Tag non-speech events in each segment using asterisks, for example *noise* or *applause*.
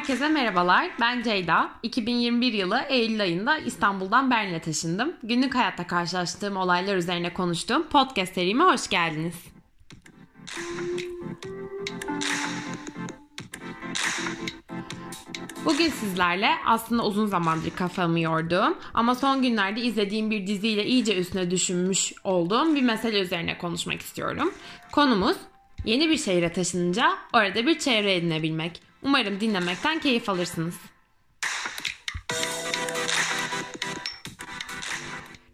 Herkese merhabalar. Ben Ceyda. 2021 yılı Eylül ayında İstanbul'dan Berlin'e taşındım. Günlük hayatta karşılaştığım olaylar üzerine konuştuğum podcast serime hoş geldiniz. Bugün sizlerle aslında uzun zamandır kafamı yorduğum ama son günlerde izlediğim bir diziyle iyice üstüne düşünmüş olduğum bir mesele üzerine konuşmak istiyorum. Konumuz yeni bir şehre taşınınca orada bir çevre edinebilmek. Umarım dinlemekten keyif alırsınız.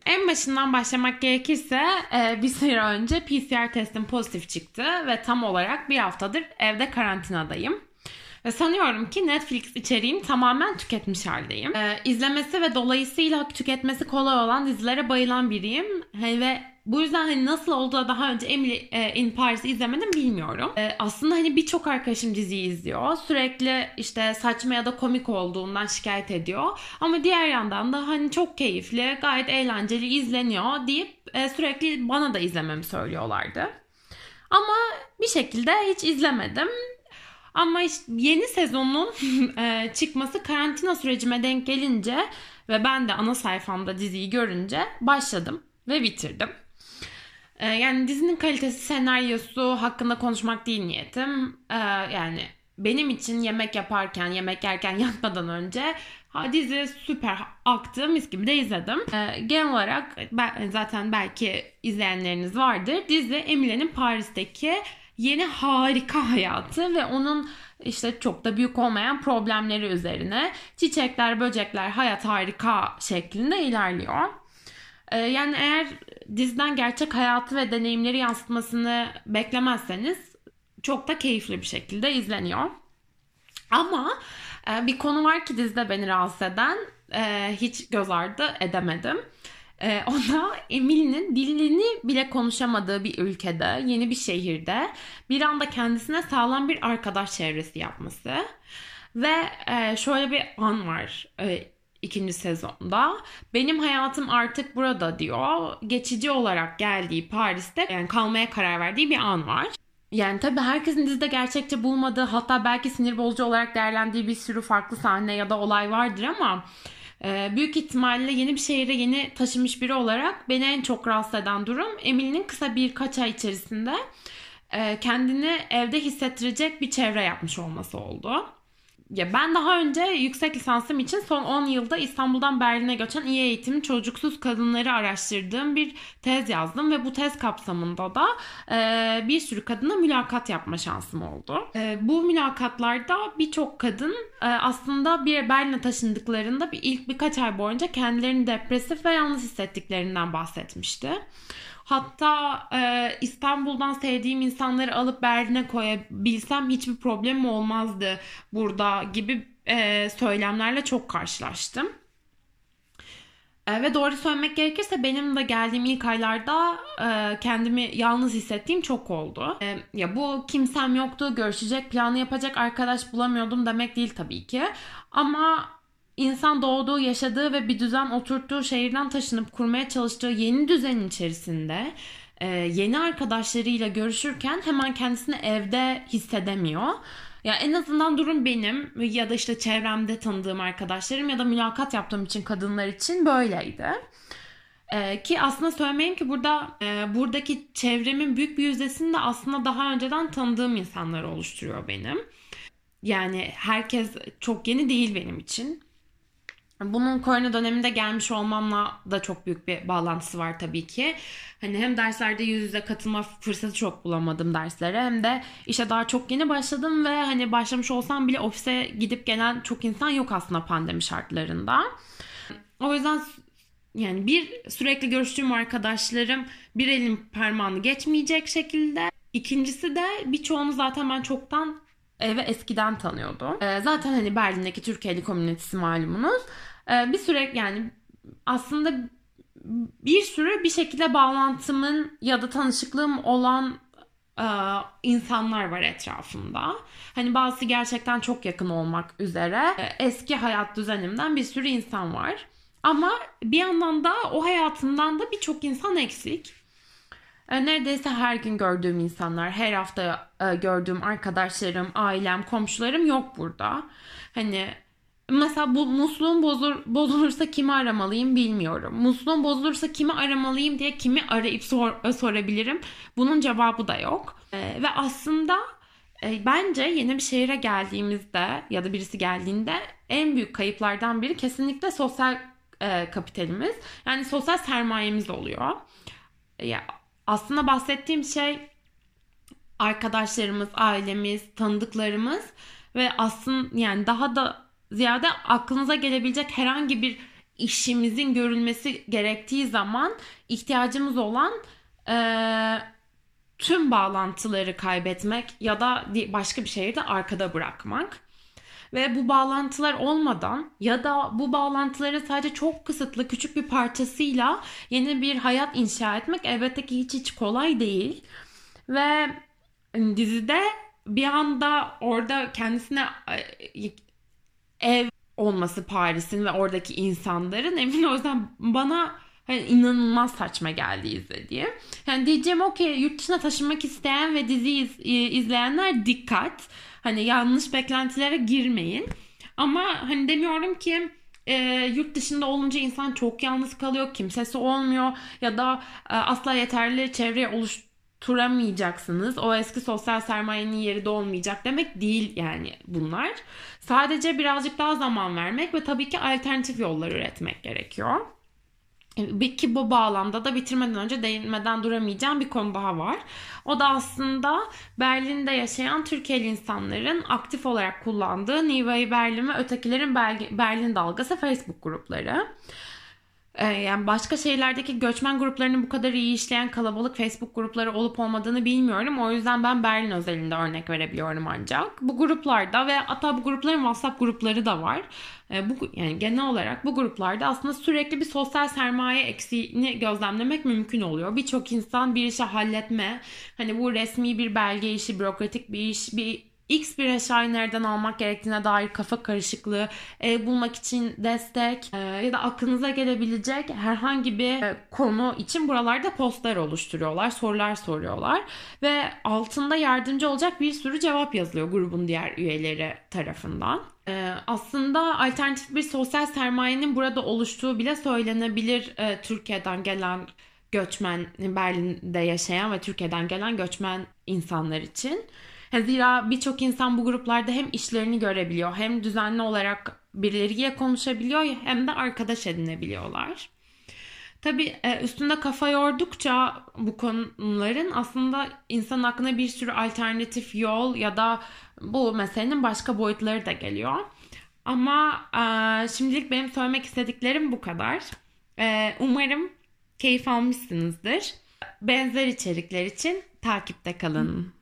En başından başlamak gerekirse e, bir süre önce PCR testim pozitif çıktı ve tam olarak bir haftadır evde karantinadayım. Ve sanıyorum ki Netflix içeriğini tamamen tüketmiş haldeyim. Ee, izlemesi ve dolayısıyla tüketmesi kolay olan dizilere bayılan biriyim. Ve bu yüzden hani nasıl oldu da daha önce Emily e, in Paris'i izlemedim bilmiyorum. E, aslında hani birçok arkadaşım diziyi izliyor. Sürekli işte saçma ya da komik olduğundan şikayet ediyor. Ama diğer yandan da hani çok keyifli, gayet eğlenceli izleniyor deyip e, sürekli bana da izlememi söylüyorlardı. Ama bir şekilde hiç izlemedim. Ama işte yeni sezonun *laughs* çıkması karantina sürecime denk gelince ve ben de ana sayfamda diziyi görünce başladım ve bitirdim. E, yani dizinin kalitesi, senaryosu hakkında konuşmak değil niyetim. E, yani benim için yemek yaparken, yemek yerken *laughs* yatmadan önce dizi süper aktı, mis gibi de izledim. genel olarak zaten belki izleyenleriniz vardır. Dizi Emily'nin Paris'teki yeni harika hayatı ve onun işte çok da büyük olmayan problemleri üzerine çiçekler, böcekler, hayat harika şeklinde ilerliyor. Ee, yani eğer diziden gerçek hayatı ve deneyimleri yansıtmasını beklemezseniz çok da keyifli bir şekilde izleniyor. Ama e, bir konu var ki dizide beni rahatsız eden e, hiç göz ardı edemedim. Ee, *laughs* o da Emily'nin dilini bile konuşamadığı bir ülkede, yeni bir şehirde bir anda kendisine sağlam bir arkadaş çevresi yapması. Ve e, şöyle bir an var e, ikinci sezonda. Benim hayatım artık burada diyor. Geçici olarak geldiği Paris'te yani kalmaya karar verdiği bir an var. Yani tabii herkesin dizide gerçekçi bulmadığı hatta belki sinir bozucu olarak değerlendiği bir sürü farklı sahne ya da olay vardır ama ee, büyük ihtimalle yeni bir şehire yeni taşımış biri olarak beni en çok rahatsız eden durum Emily'nin kısa birkaç ay içerisinde e, kendini evde hissettirecek bir çevre yapmış olması oldu. Ya ben daha önce yüksek lisansım için son 10 yılda İstanbul'dan Berlin'e göçen iyi eğitim çocuksuz kadınları araştırdığım bir tez yazdım ve bu tez kapsamında da e, bir sürü kadına mülakat yapma şansım oldu. E, bu mülakatlarda birçok kadın e, aslında bir Berlin'e taşındıklarında bir ilk birkaç ay boyunca kendilerini depresif ve yalnız hissettiklerinden bahsetmişti. Hatta e, İstanbul'dan sevdiğim insanları alıp Berlin'e koyabilsem hiçbir problemim olmazdı burada gibi e, söylemlerle çok karşılaştım. E, ve doğru söylemek gerekirse benim de geldiğim ilk aylarda e, kendimi yalnız hissettiğim çok oldu. E, ya bu kimsem yoktu, görüşecek, planı yapacak arkadaş bulamıyordum demek değil tabii ki. Ama insan doğduğu, yaşadığı ve bir düzen oturttuğu şehirden taşınıp kurmaya çalıştığı yeni düzenin içerisinde e, yeni arkadaşlarıyla görüşürken hemen kendisini evde hissedemiyor. Ya en azından durum benim ya da işte çevremde tanıdığım arkadaşlarım ya da mülakat yaptığım için kadınlar için böyleydi. Ee, ki aslında söylemeyeyim ki burada e, buradaki çevremin büyük bir yüzdesini de aslında daha önceden tanıdığım insanlar oluşturuyor benim. Yani herkes çok yeni değil benim için. Bunun korona döneminde gelmiş olmamla da çok büyük bir bağlantısı var tabii ki. Hani hem derslerde yüz yüze katılma fırsatı çok bulamadım derslere hem de işe daha çok yeni başladım ve hani başlamış olsam bile ofise gidip gelen çok insan yok aslında pandemi şartlarında. O yüzden yani bir sürekli görüştüğüm arkadaşlarım bir elin parmağını geçmeyecek şekilde. İkincisi de birçoğunu zaten ben çoktan eve eskiden tanıyordum. Ee, zaten hani Berlin'deki Türkiye'li komünitesi malumunuz. Ee, bir süre yani aslında bir sürü bir şekilde bağlantımın ya da tanışıklığım olan e, insanlar var etrafımda. Hani bazısı gerçekten çok yakın olmak üzere e, eski hayat düzenimden bir sürü insan var. Ama bir yandan da o hayatımdan da birçok insan eksik. e, neredeyse her gün gördüğüm insanlar, her hafta gördüğüm arkadaşlarım, ailem, komşularım yok burada. Hani mesela bu musluğum bozur, bozulursa kimi aramalıyım bilmiyorum. Musluğum bozulursa kimi aramalıyım diye kimi arayıp sor, sorabilirim. Bunun cevabı da yok. E, ve aslında e, bence yeni bir şehire geldiğimizde ya da birisi geldiğinde en büyük kayıplardan biri kesinlikle sosyal e, kapitalimiz. Yani sosyal sermayemiz oluyor. Ya aslında bahsettiğim şey arkadaşlarımız, ailemiz, tanıdıklarımız ve aslında yani daha da ziyade aklınıza gelebilecek herhangi bir işimizin görülmesi gerektiği zaman ihtiyacımız olan e, tüm bağlantıları kaybetmek ya da başka bir şehirde arkada bırakmak. Ve bu bağlantılar olmadan ya da bu bağlantıları sadece çok kısıtlı küçük bir parçasıyla yeni bir hayat inşa etmek elbette ki hiç hiç kolay değil. Ve dizide bir anda orada kendisine ev olması Paris'in ve oradaki insanların emin o yüzden bana hani inanılmaz saçma geldi izlediğim. Yani diyeceğim okey yurt dışına taşınmak isteyen ve dizi iz, izleyenler dikkat. Hani yanlış beklentilere girmeyin. Ama hani demiyorum ki e, yurt dışında olunca insan çok yalnız kalıyor, kimsesi olmuyor ya da e, asla yeterli çevre oluşturamayacaksınız. O eski sosyal sermayenin yeri de olmayacak demek değil yani bunlar. Sadece birazcık daha zaman vermek ve tabii ki alternatif yollar üretmek gerekiyor. Bir ki bu bağlamda da bitirmeden önce değinmeden duramayacağım bir konu daha var. O da aslında Berlin'de yaşayan Türkiye'li insanların aktif olarak kullandığı New Berlin ve ötekilerin Berlin dalgası Facebook grupları. Ee, yani başka şehirlerdeki göçmen gruplarının bu kadar iyi işleyen kalabalık Facebook grupları olup olmadığını bilmiyorum. O yüzden ben Berlin özelinde örnek verebiliyorum ancak. Bu gruplarda ve hatta bu grupların WhatsApp grupları da var. Ee, bu yani genel olarak bu gruplarda aslında sürekli bir sosyal sermaye eksiğini gözlemlemek mümkün oluyor. Birçok insan bir işi halletme, hani bu resmi bir belge işi, bürokratik bir iş, bir X bir eşyayı nereden almak gerektiğine dair kafa karışıklığı, ev bulmak için destek e, ya da aklınıza gelebilecek herhangi bir e, konu için buralarda postlar oluşturuyorlar, sorular soruyorlar ve altında yardımcı olacak bir sürü cevap yazılıyor grubun diğer üyeleri tarafından. E, aslında alternatif bir sosyal sermayenin burada oluştuğu bile söylenebilir e, Türkiye'den gelen göçmen, Berlin'de yaşayan ve Türkiye'den gelen göçmen insanlar için. Zira birçok insan bu gruplarda hem işlerini görebiliyor hem düzenli olarak birileriyle konuşabiliyor hem de arkadaş edinebiliyorlar. Tabii e, üstünde kafa yordukça bu konuların aslında insan aklına bir sürü alternatif yol ya da bu meselenin başka boyutları da geliyor. Ama e, şimdilik benim söylemek istediklerim bu kadar. E, umarım keyif almışsınızdır. Benzer içerikler için takipte kalın.